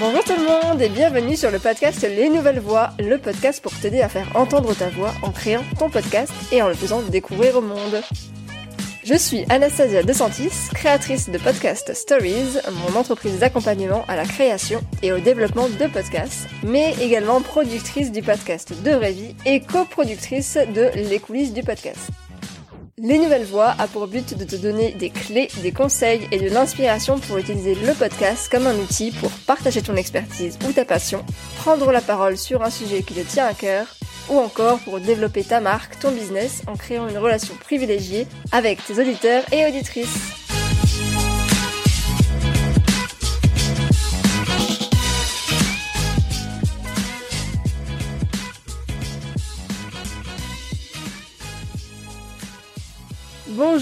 Bonjour tout le monde et bienvenue sur le podcast Les Nouvelles Voix, le podcast pour t'aider à faire entendre ta voix en créant ton podcast et en le faisant découvrir au monde. Je suis Anastasia DeSantis, créatrice de Podcast Stories, mon entreprise d'accompagnement à la création et au développement de podcasts, mais également productrice du podcast De Vraie Vie et coproductrice de Les coulisses du podcast. Les Nouvelles Voix a pour but de te donner des clés, des conseils et de l'inspiration pour utiliser le podcast comme un outil pour partager ton expertise ou ta passion, prendre la parole sur un sujet qui te tient à cœur, ou encore pour développer ta marque, ton business en créant une relation privilégiée avec tes auditeurs et auditrices.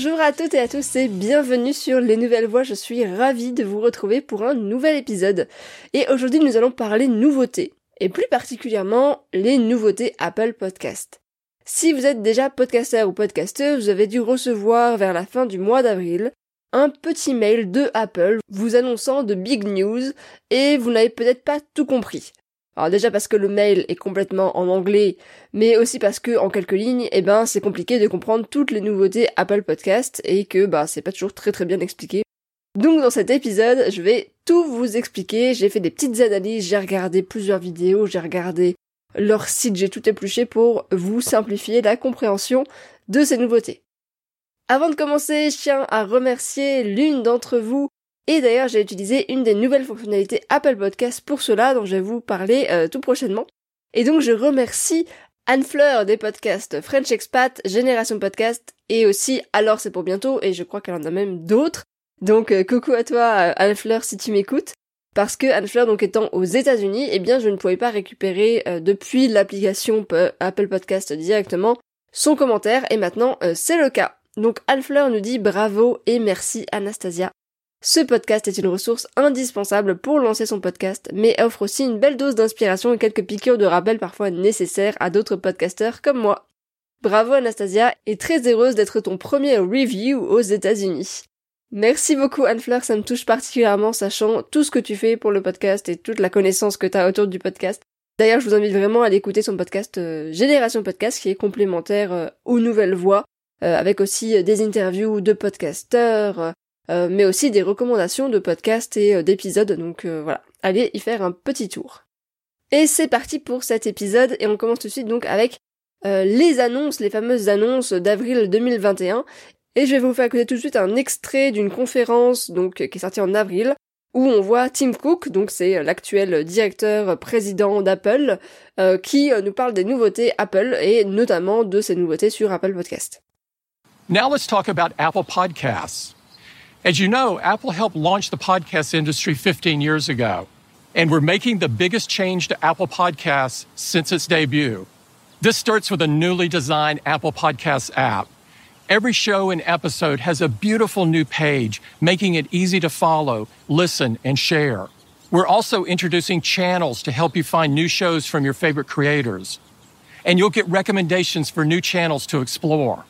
Bonjour à toutes et à tous et bienvenue sur Les Nouvelles Voix. Je suis ravie de vous retrouver pour un nouvel épisode. Et aujourd'hui, nous allons parler nouveautés. Et plus particulièrement, les nouveautés Apple Podcast. Si vous êtes déjà podcasteur ou podcasteuse, vous avez dû recevoir vers la fin du mois d'avril un petit mail de Apple vous annonçant de big news et vous n'avez peut-être pas tout compris. Alors déjà parce que le mail est complètement en anglais, mais aussi parce que en quelques lignes, eh ben c'est compliqué de comprendre toutes les nouveautés Apple Podcast et que bah c'est pas toujours très très bien expliqué. Donc dans cet épisode, je vais tout vous expliquer. J'ai fait des petites analyses, j'ai regardé plusieurs vidéos, j'ai regardé leur site, j'ai tout épluché pour vous simplifier la compréhension de ces nouveautés. Avant de commencer, je tiens à remercier l'une d'entre vous et d'ailleurs, j'ai utilisé une des nouvelles fonctionnalités Apple Podcast pour cela, dont je vais vous parler euh, tout prochainement. Et donc, je remercie Anne Fleur des podcasts French Expat, Génération Podcast, et aussi Alors c'est pour bientôt, et je crois qu'elle en a même d'autres. Donc, euh, coucou à toi, euh, Anne Fleur, si tu m'écoutes. Parce que Anne Fleur, donc étant aux États-Unis, eh bien, je ne pouvais pas récupérer depuis l'application Apple Podcast directement son commentaire, et maintenant, c'est le cas. Donc, Anne Fleur nous dit bravo et merci Anastasia ce podcast est une ressource indispensable pour lancer son podcast, mais offre aussi une belle dose d'inspiration et quelques piqûres de rappel parfois nécessaires à d'autres podcasteurs comme moi. Bravo Anastasia et très heureuse d'être ton premier review aux États-Unis. Merci beaucoup Anne-Fleur, ça me touche particulièrement sachant tout ce que tu fais pour le podcast et toute la connaissance que tu as autour du podcast. D'ailleurs, je vous invite vraiment à aller écouter son podcast euh, Génération Podcast qui est complémentaire euh, aux nouvelles voix, euh, avec aussi des interviews de podcasteurs, euh, mais aussi des recommandations de podcasts et euh, d'épisodes, donc euh, voilà, allez y faire un petit tour. Et c'est parti pour cet épisode, et on commence tout de suite donc avec les annonces, les fameuses annonces d'avril 2021, et je vais vous faire écouter tout de suite un extrait d'une conférence donc qui est sortie en avril, où on voit Tim Cook, donc c'est l'actuel directeur président d'Apple, qui nous parle des nouveautés Apple et notamment de ces nouveautés sur Apple Podcast. Now let's talk about Apple Podcasts. As you know, Apple helped launch the podcast industry 15 years ago, and we're making the biggest change to Apple Podcasts since its debut. This starts with a newly designed Apple Podcasts app. Every show and episode has a beautiful new page, making it easy to follow, listen, and share. We're also introducing channels to help you find new shows from your favorite creators. And you'll get recommendations for new channels to explore.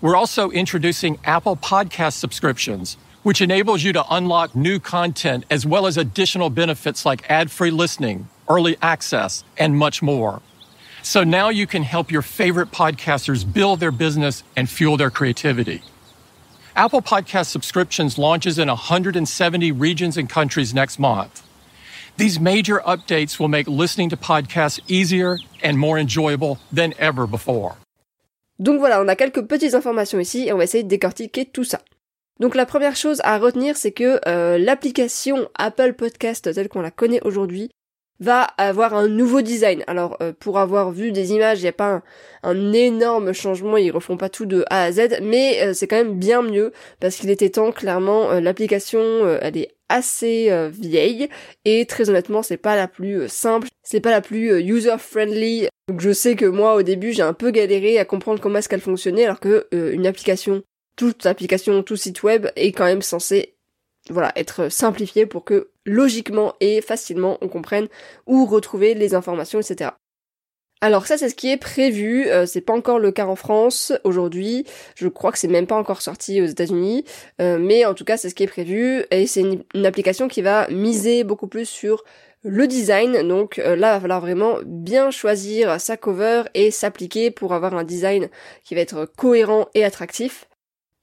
We're also introducing Apple Podcast subscriptions, which enables you to unlock new content as well as additional benefits like ad free listening, early access, and much more. So now you can help your favorite podcasters build their business and fuel their creativity. Apple Podcast subscriptions launches in 170 regions and countries next month. These major updates will make listening to podcasts easier and more enjoyable than ever before. Donc voilà, on a quelques petites informations ici et on va essayer de décortiquer tout ça. Donc la première chose à retenir, c'est que euh, l'application Apple Podcast telle qu'on la connaît aujourd'hui va avoir un nouveau design. Alors euh, pour avoir vu des images, il n'y a pas un, énorme changement, ils refont pas tout de A à Z, mais euh, c'est quand même bien mieux parce qu'il était temps clairement l'application elle est assez vieille et très honnêtement c'est pas la plus simple, c'est pas la plus user friendly donc je sais que moi au début j'ai un peu galéré à comprendre comment est-ce qu'elle fonctionnait alors que euh, une application, toute application, tout site web est quand même censé voilà, être simplifié pour que logiquement et facilement on comprenne où retrouver les informations, etc. Alors ça c'est ce qui est prévu, euh, c'est pas encore le cas en France aujourd'hui, je crois que c'est même pas encore sorti aux États-Unis, euh, mais en tout cas c'est ce qui est prévu. Et c'est une, application qui va miser beaucoup plus sur le design, donc euh, là il va falloir vraiment bien choisir sa cover et s'appliquer pour avoir un design qui va être cohérent et attractif.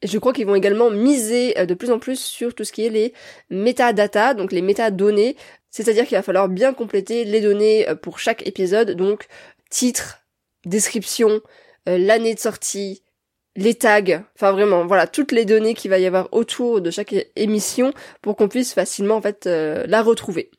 Je crois qu'ils vont également miser de plus en plus sur tout ce qui est les metadata, donc les métadonnées, c'est-à-dire qu'il va falloir bien compléter les données pour chaque épisode, donc titre, description, euh, l'année de sortie, les tags, enfin vraiment, voilà, toutes les données qu'il va y avoir autour de chaque émission pour qu'on puisse facilement en fait euh, la retrouver.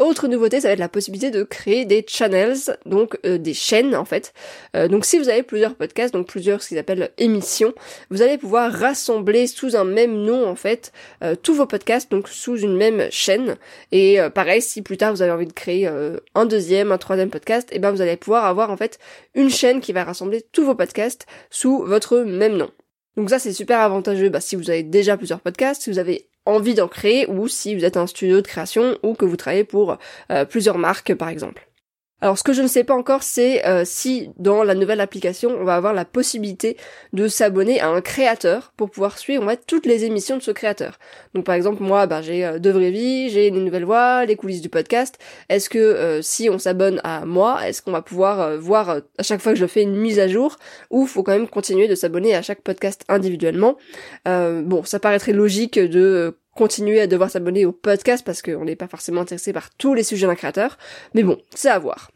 Autre nouveauté, ça va être la possibilité de créer des channels, donc euh, des chaînes en fait. Euh, donc si vous avez plusieurs podcasts, donc plusieurs ce qu'ils appellent émissions, vous allez pouvoir rassembler sous un même nom en fait euh, tous vos podcasts, donc sous une même chaîne. Et pareil, si plus tard vous avez envie de créer un deuxième, un troisième podcast, et eh ben vous allez pouvoir avoir en fait une chaîne qui va rassembler tous vos podcasts sous votre même nom. Donc ça c'est super avantageux bah, si vous avez déjà plusieurs podcasts, si vous avez envie d'en créer ou si vous êtes un studio de création ou que vous travaillez pour euh, plusieurs marques par exemple. Alors ce que je ne sais pas encore c'est euh, si dans la nouvelle application on va avoir la possibilité de s'abonner à un créateur pour pouvoir suivre en toutes les émissions de ce créateur. Donc par exemple moi bah, j'ai euh, De Vraie Vie, j'ai les nouvelles voix, les coulisses du podcast. Est-ce que euh, si on s'abonne à moi, est-ce qu'on va pouvoir voir à chaque fois que je fais une mise à jour ou faut quand même continuer de s'abonner à chaque podcast individuellement? Bon ça paraîtrait logique de continuer à devoir s'abonner au podcast parce qu'on n'est pas forcément intéressé par tous les sujets d'un créateur. Mais bon, c'est à voir.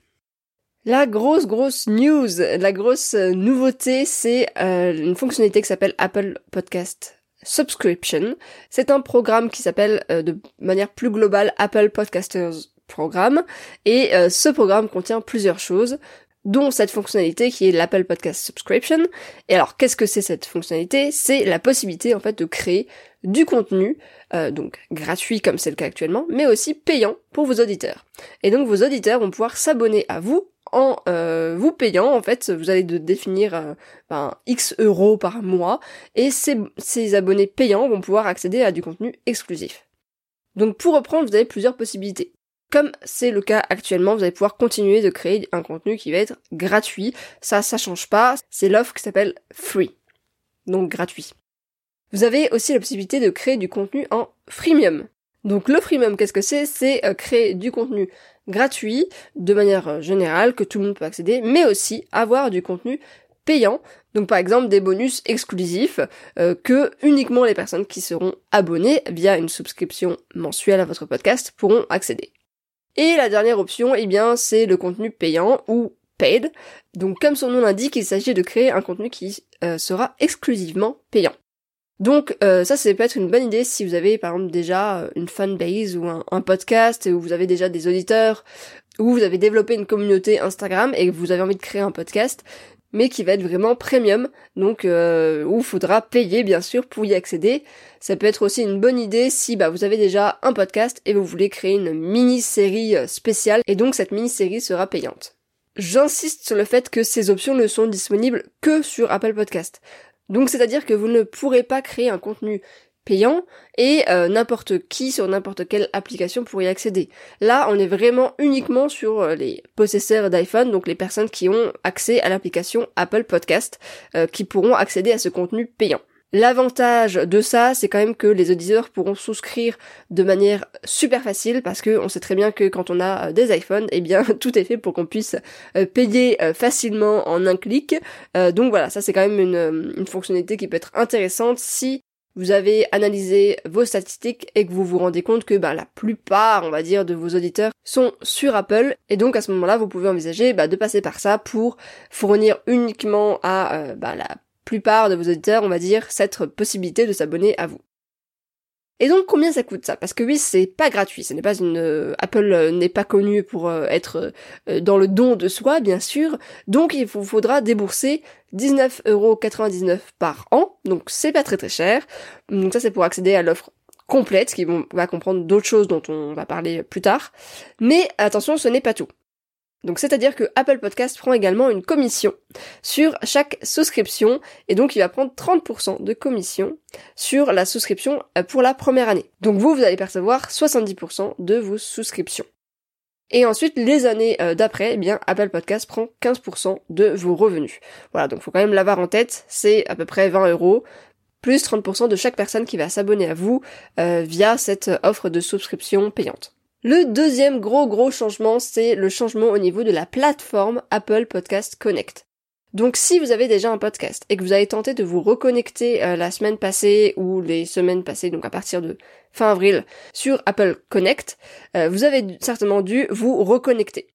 La grosse grosse news, la grosse euh, nouveauté, c'est euh, une fonctionnalité qui s'appelle Apple Podcast Subscription. C'est un programme qui s'appelle euh, de manière plus globale Apple Podcasters Programme et ce programme contient plusieurs choses dont cette fonctionnalité qui est l'Apple Podcast Subscription. Et alors, qu'est-ce que c'est cette fonctionnalité? C'est la possibilité en fait de créer du contenu, euh, donc gratuit comme c'est le cas actuellement, mais aussi payant pour vos auditeurs. Et donc vos auditeurs vont pouvoir s'abonner à vous en euh, vous payant, en fait, vous allez définir euh, ben, X euros par mois, et ces, ces abonnés payants vont pouvoir accéder à du contenu exclusif. Donc pour reprendre, vous avez plusieurs possibilités. Comme c'est le cas actuellement, vous allez pouvoir continuer de créer un contenu qui va être gratuit. Ça, ça change pas. C'est l'offre qui s'appelle free. Donc gratuit. Vous avez aussi la possibilité de créer du contenu en freemium. Donc le freemium, qu'est-ce que c'est? C'est euh, créer du contenu gratuit de manière euh, générale que tout le monde peut accéder, mais aussi avoir du contenu payant. Donc par exemple des bonus exclusifs euh, que uniquement les personnes qui seront abonnées via une souscription mensuelle à votre podcast pourront accéder. Et la dernière option, eh bien, c'est le contenu payant ou paid. Donc comme son nom l'indique, il s'agit de créer un contenu qui sera exclusivement payant. Donc euh, ça, c'est peut-être une bonne idée si vous avez par exemple déjà euh, une fanbase ou un, podcast, ou vous avez déjà des auditeurs, ou vous avez développé une communauté Instagram et que vous avez envie de créer un podcast mais qui va être vraiment premium, donc euh, où faudra payer bien sûr pour y accéder. Ça peut être aussi une bonne idée si bah, vous avez déjà un podcast et vous voulez créer une mini-série euh, spéciale, et donc cette mini-série sera payante. J'insiste sur le fait que ces options ne sont disponibles que sur Apple Podcast. Donc c'est-à-dire que vous ne pourrez pas créer un contenu payant et euh, n'importe qui sur n'importe quelle application pourrait y accéder. Là, on est vraiment uniquement sur euh, les possesseurs d'iPhone, donc les personnes qui ont accès à l'application Apple Podcast, euh, qui pourront accéder à ce contenu payant. L'avantage de ça, c'est quand même que les auditeurs pourront souscrire de manière super facile parce que on sait très bien que quand on a des iPhones, eh bien tout est fait pour qu'on puisse payer facilement en un clic. donc voilà, ça c'est quand même une, fonctionnalité qui peut être intéressante si vous avez analysé vos statistiques et que vous vous rendez compte que bah, la plupart, on va dire, de vos auditeurs sont sur Apple et donc à ce moment-là, vous pouvez envisager bah, de passer par ça pour fournir uniquement à euh, bah, la plupart de vos auditeurs, on va dire, cette possibilité de s'abonner à vous. Et donc combien ça coûte ça? Parce que oui, c'est pas gratuit. Ce n'est pas une euh, Apple euh, n'est pas connue pour euh, être dans le don de soi, bien sûr. Donc il vous faudra débourser 19,99€ par an. Donc c'est pas très très cher. Donc ça c'est pour accéder à l'offre complète, qui va comprendre d'autres choses dont on va parler plus tard. Mais attention, ce n'est pas tout. Donc c'est-à-dire que Apple Podcast prend également une commission sur chaque souscription et donc il va prendre 30% de commission sur la souscription euh, pour la première année. Donc vous, vous allez percevoir 70% de vos souscriptions. Et ensuite, les années euh, d'après, eh bien, Apple Podcast prend 15% de vos revenus. Voilà, donc faut quand même l'avoir en tête, c'est à peu près 20 euros, plus 30% de chaque personne qui va s'abonner à vous euh, via cette offre de souscription payante. Le deuxième gros gros changement, c'est le changement au niveau de la plateforme Apple Podcast Connect. Donc si vous avez déjà un podcast et que vous avez tenté de vous reconnecter euh, la semaine passée ou les semaines passées, donc à partir de fin avril, sur Apple Connect, euh, vous avez certainement dû vous reconnecter.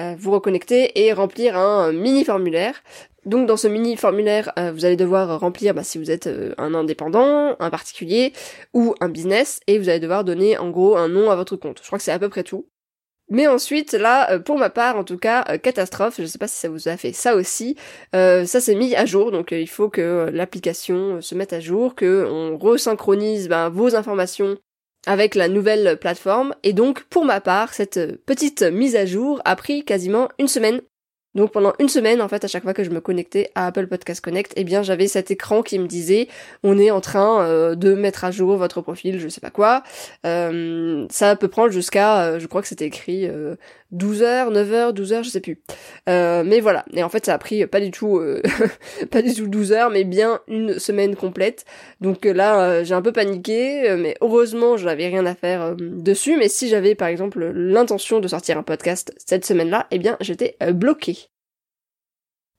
Euh, vous reconnecter et remplir un mini formulaire. Donc dans ce mini formulaire, vous allez devoir remplir bah, si vous êtes un indépendant, un particulier ou un business, et vous allez devoir donner en gros un nom à votre compte. Je crois que c'est à peu près tout. Mais ensuite, là, euh, pour ma part, en tout cas, euh, catastrophe, je sais pas si ça vous a fait ça aussi, euh, ça s'est mis à jour, donc il faut que l'application se mette à jour, que on resynchronise ben, vos informations avec la nouvelle plateforme, et donc pour ma part, cette petite mise à jour a pris quasiment une semaine. Donc pendant une semaine, en fait, à chaque fois que je me connectais à Apple Podcast Connect, eh bien j'avais cet écran qui me disait on est en train euh, de mettre à jour votre profil, je sais pas quoi. Euh, ça peut prendre jusqu'à, euh, je crois que c'était écrit 12 heures, 9 heures, 12 heures, je sais plus. mais voilà. Et en fait, ça a pris pas du tout, pas du tout 12 heures, mais bien une semaine complète. Donc là, j'ai un peu paniqué, mais heureusement, je n'avais rien à faire dessus. Mais si j'avais par exemple l'intention de sortir un podcast cette semaine-là, eh bien j'étais bloqué.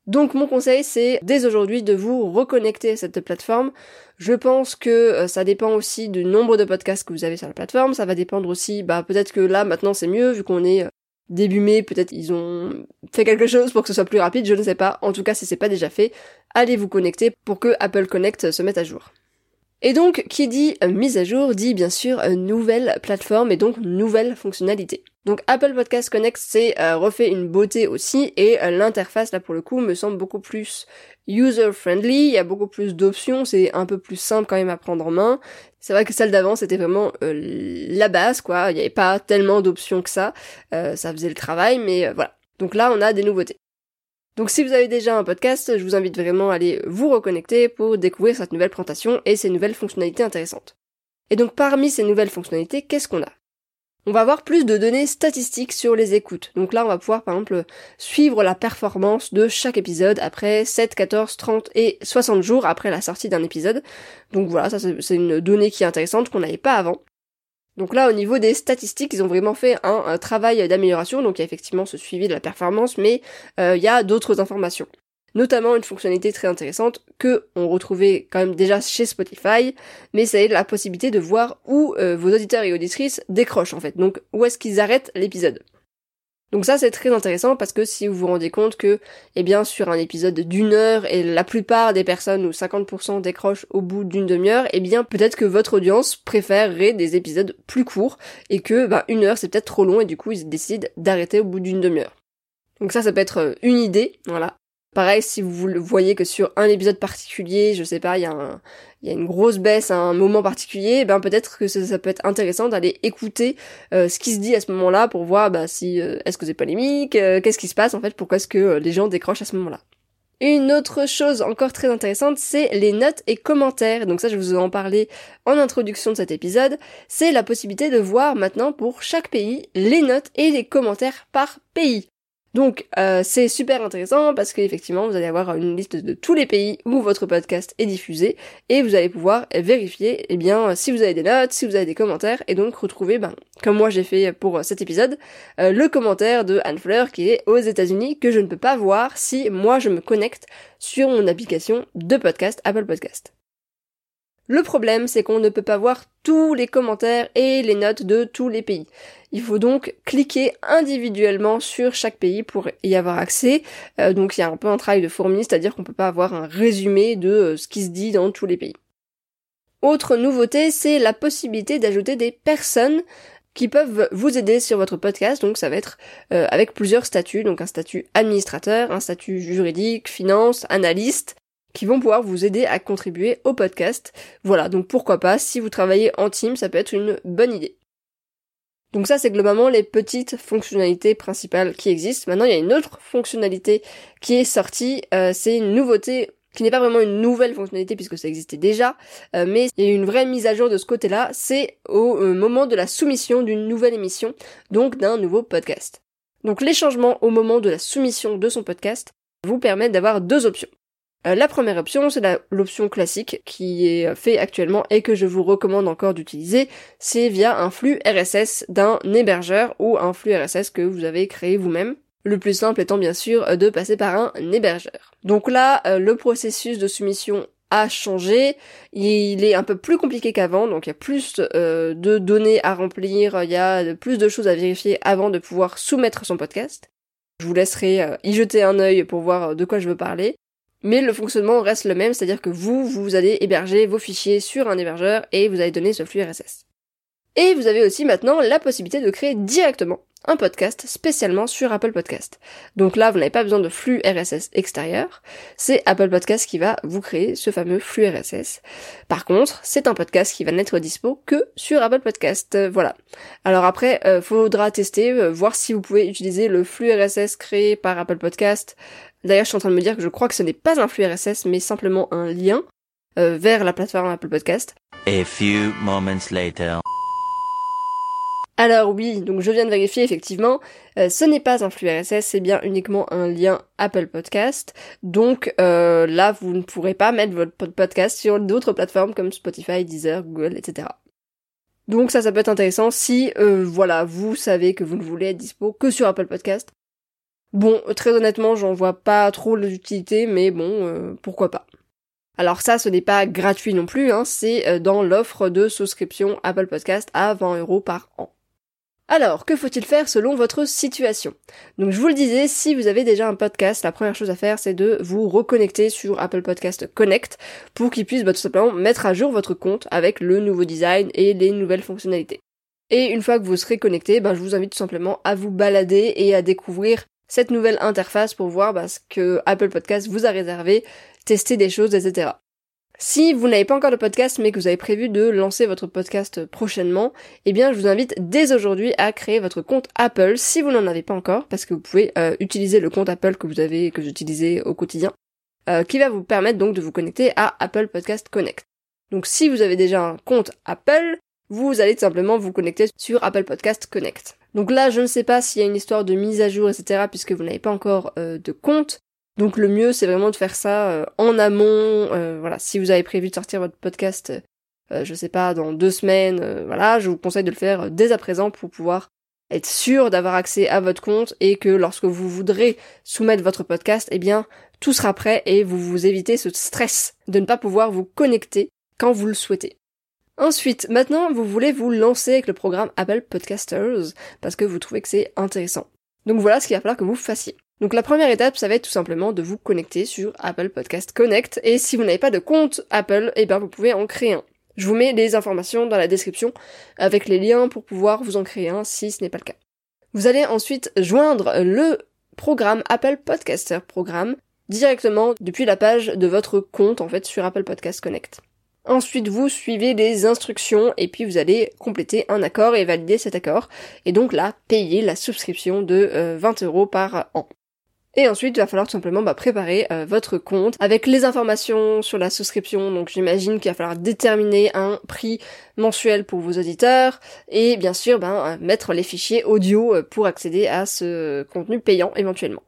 Donc mon conseil c'est dès aujourd'hui de vous reconnecter à cette plateforme. Je pense que euh, ça dépend aussi du nombre de podcasts que vous avez sur la plateforme, ça va dépendre aussi, bah peut-être que là maintenant c'est mieux vu qu'on est euh, début mai, peut-être ils ont fait quelque chose pour que ce soit plus rapide, je ne sais pas. En tout cas si c'est pas déjà fait, allez vous connecter pour que Apple Connect se mette à jour. Et donc, qui dit euh, mise à jour dit bien sûr euh, nouvelle plateforme et donc nouvelle fonctionnalité. Donc Apple Podcast Connect c'est euh, refait une beauté aussi et l'interface là pour le coup me semble beaucoup plus user friendly, il y a beaucoup plus d'options, c'est un peu plus simple quand même à prendre en main. C'est vrai que celle d'avant c'était vraiment la base quoi, il n'y avait pas tellement d'options que ça, ça faisait le travail mais voilà. Donc là on a des nouveautés. Donc si vous avez déjà un podcast, je vous invite vraiment à aller vous reconnecter pour découvrir cette nouvelle présentation et ces nouvelles fonctionnalités intéressantes. Et donc parmi ces nouvelles fonctionnalités, qu'est-ce qu'on a? On va avoir plus de données statistiques sur les écoutes. Donc là, on va pouvoir par exemple suivre la performance de chaque épisode après 7, 14, 30 et 60 jours après la sortie d'un épisode. Donc voilà, ça c'est une donnée qui est intéressante qu'on n'avait pas avant. Donc là, au niveau des statistiques, ils ont vraiment fait un, travail d'amélioration. Donc il y a effectivement ce suivi de la performance, mais euh, il y a d'autres informations. Notamment une fonctionnalité très intéressante que on retrouvait quand même déjà chez Spotify, mais c'est la possibilité de voir où euh, vos auditeurs et auditrices décrochent en fait. Donc où est-ce qu'ils arrêtent l'épisode. Donc ça c'est très intéressant parce que si vous vous rendez compte que, eh bien, sur un épisode d'une heure et la plupart des personnes ou 50% décrochent au bout d'une demi-heure, eh bien peut-être que votre audience préférerait des épisodes plus courts et que bah, une heure c'est peut-être trop long et du coup ils décident d'arrêter au bout d'une demi-heure. Donc ça ça peut être euh, une idée, voilà. Pareil, si vous voyez que sur un épisode particulier, je sais pas, il y a y a une grosse baisse à un moment particulier, ben peut-être que ça, peut être intéressant d'aller écouter euh, ce qui se dit à ce moment-là pour voir bah, si euh, est-ce que c'est polémique, euh, qu'est-ce qui se passe en fait, pourquoi est-ce que les gens décrochent à ce moment-là. Une autre chose encore très intéressante, c'est les notes et commentaires. Donc ça, je vous en parlais en introduction de cet épisode. C'est la possibilité de voir maintenant pour chaque pays les notes et les commentaires par pays. Donc euh, c'est super intéressant parce qu'effectivement vous allez avoir une liste de tous les pays où votre podcast est diffusé et vous allez pouvoir vérifier eh bien si vous avez des notes, si vous avez des commentaires et donc retrouver ben comme moi j'ai fait pour cet épisode euh, le commentaire de Anne Fleur qui est aux États-Unis que je ne peux pas voir si moi je me connecte sur mon application de podcast Apple Podcast. Le problème, c'est qu'on ne peut pas voir tous les commentaires et les notes de tous les pays. Il faut donc cliquer individuellement sur chaque pays pour y avoir accès. Euh, donc il y a un peu un travail de fourmi, c'est-à-dire qu'on peut pas avoir un résumé de euh, ce qui se dit dans tous les pays. Autre nouveauté, c'est la possibilité d'ajouter des personnes qui peuvent vous aider sur votre podcast. Donc ça va être euh, avec plusieurs statuts, donc un statut administrateur, un statut juridique, finance, analyste, qui vont pouvoir vous aider à contribuer au podcast. Voilà, donc pourquoi pas, si vous travaillez en team, ça peut être une bonne idée. Donc ça, c'est globalement les petites fonctionnalités principales qui existent. Maintenant, il y a une autre fonctionnalité qui est sortie, euh, c'est une nouveauté qui n'est pas vraiment une nouvelle fonctionnalité puisque ça existait déjà, euh, mais il une vraie mise à jour de ce côté-là, c'est au euh, moment de la soumission d'une nouvelle émission, donc d'un nouveau podcast. Donc les changements au moment de la soumission de son podcast vous permettent d'avoir deux options. Euh, la première option, c'est l'option classique qui est fait actuellement et que je vous recommande encore d'utiliser, c'est via un flux RSS d'un hébergeur ou un flux RSS que vous avez créé vous-même. Le plus simple étant bien sûr de passer par un hébergeur. Donc là, euh, le processus de soumission a changé, il est un peu plus compliqué qu'avant, donc il y a plus euh, de données à remplir, il y a plus de choses à vérifier avant de pouvoir soumettre son podcast. Je vous laisserai y jeter un œil pour voir de quoi je veux parler. Mais le fonctionnement reste le même, c'est-à-dire que vous, vous allez héberger vos fichiers sur un hébergeur et vous allez donner ce flux RSS. Et vous avez aussi maintenant la possibilité de créer directement un podcast spécialement sur Apple Podcast. Donc là, vous n'avez pas besoin de flux RSS extérieur, c'est Apple Podcast qui va vous créer ce fameux flux RSS. Par contre, c'est un podcast qui va n'être dispo que sur Apple Podcast. voilà. Alors après, euh, faudra tester, euh, voir si vous pouvez utiliser le flux RSS créé par Apple Podcast D'ailleurs, je suis en train de me dire que je crois que ce n'est pas un flux RSS, mais simplement un lien euh, vers la plateforme Apple Podcast. A few moments later. Alors oui, donc je viens de vérifier effectivement, euh, ce n'est pas un flux RSS, c'est bien uniquement un lien Apple Podcast. Donc euh, là, vous ne pourrez pas mettre votre podcast sur d'autres plateformes comme Spotify, Deezer, Google, etc. Donc ça, ça peut être intéressant si, voilà, vous savez que vous ne voulez être dispo que sur Apple Podcast. Bon, très honnêtement, j'en vois pas trop l'utilité, mais bon, euh, pourquoi pas. Alors ça, ce n'est pas gratuit non plus, hein, c'est euh, dans l'offre de souscription Apple Podcast à 20 euros par an. Alors, que faut-il faire selon votre situation? Donc je vous le disais, si vous avez déjà un podcast, la première chose à faire c'est de vous reconnecter sur Apple Podcast Connect pour qu'il puisse bah, tout simplement mettre à jour votre compte avec le nouveau design et les nouvelles fonctionnalités. Et une fois que vous serez connecté, bah, je vous invite tout simplement à vous balader et à découvrir cette nouvelle interface pour voir bah, ce que Apple Podcast vous a réservé, tester des choses, etc. Si vous n'avez pas encore de podcast mais que vous avez prévu de lancer votre podcast prochainement, eh bien je vous invite dès aujourd'hui à créer votre compte Apple si vous n'en avez pas encore, parce que vous pouvez euh, utiliser le compte Apple que vous avez, que utilisez au quotidien, euh, qui va vous permettre donc de vous connecter à Apple Podcast Connect. Donc si vous avez déjà un compte Apple, vous allez tout simplement vous connecter sur Apple Podcast Connect. Donc là, je ne sais pas s'il y a une histoire de mise à jour, etc., puisque vous n'avez pas encore euh, de compte. Donc le mieux, c'est vraiment de faire ça euh, en amont. Euh, voilà, si vous avez prévu de sortir votre podcast, je sais pas, dans deux semaines, voilà, je vous conseille de le faire dès à présent pour pouvoir être sûr d'avoir accès à votre compte et que lorsque vous voudrez soumettre votre podcast, eh bien, tout sera prêt et vous vous évitez ce stress de ne pas pouvoir vous connecter quand vous le souhaitez. Ensuite, maintenant, vous voulez vous lancer avec le programme Apple Podcasters parce que vous trouvez que c'est intéressant. Donc voilà ce qu'il va falloir que vous fassiez. Donc la première étape, ça va être tout simplement de vous connecter sur Apple Podcast Connect et si vous n'avez pas de compte Apple, eh bien vous pouvez en créer un. Je vous mets les informations dans la description avec les liens pour pouvoir vous en créer un si ce n'est pas le cas. Vous allez ensuite joindre le programme Apple Podcaster Programme directement depuis la page de votre compte en fait sur Apple Podcast Connect. Ensuite, vous suivez les instructions et puis vous allez compléter un accord et valider cet accord. Et donc là, payer la subscription de 20 euh, euros par an. Et ensuite, il va falloir tout simplement bah, préparer euh, votre compte avec les informations sur la souscription. Donc j'imagine qu'il va falloir déterminer un prix mensuel pour vos auditeurs et bien sûr ben, euh, mettre les fichiers audio pour accéder à ce contenu payant éventuellement.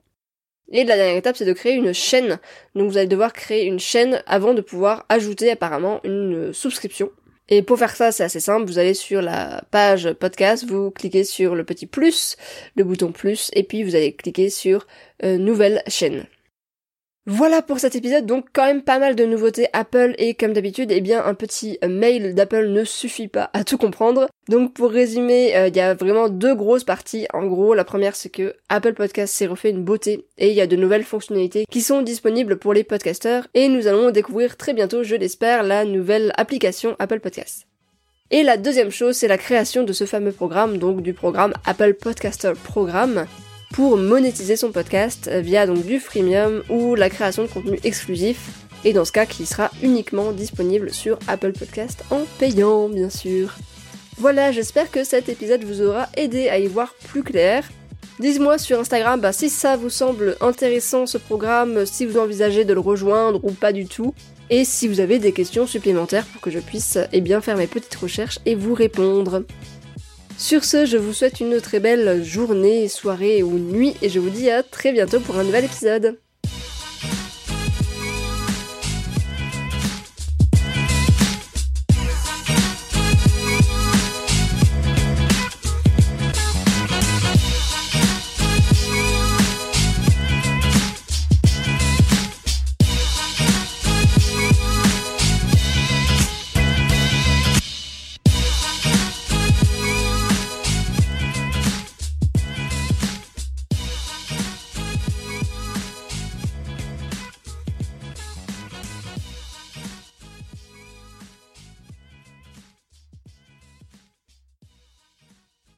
Et la dernière étape, c'est de créer une chaîne. Donc vous allez devoir créer une chaîne avant de pouvoir ajouter apparemment une euh, souscription. Et pour faire ça, c'est assez simple. Vous allez sur la page podcast, vous cliquez sur le petit plus, le bouton plus, et puis vous allez cliquer sur euh, nouvelle chaîne. Voilà pour cet épisode, donc quand même pas mal de nouveautés Apple et comme d'habitude, eh bien un petit mail d'Apple ne suffit pas à tout comprendre. Donc pour résumer, euh, il y a vraiment deux grosses parties. En gros, la première c'est que Apple Podcast s'est refait une beauté et il y a de nouvelles fonctionnalités qui sont disponibles pour les podcasters et nous allons découvrir très bientôt, je l'espère, la nouvelle application Apple Podcast. Et la deuxième chose, c'est la création de ce fameux programme, donc du programme Apple Podcaster Programme, pour monétiser son podcast via donc du freemium ou la création de contenu exclusif et dans ce cas qui sera uniquement disponible sur Apple Podcast en payant bien sûr. Voilà, j'espère que cet épisode vous aura aidé à y voir plus clair. Dites-moi sur Instagram bah, si ça vous semble intéressant ce programme, si vous envisagez de le rejoindre ou pas du tout, et si vous avez des questions supplémentaires pour que je puisse eh bien faire mes petites recherches et vous répondre. Sur ce, je vous souhaite une très belle journée, soirée ou nuit et je vous dis à très bientôt pour un nouvel épisode.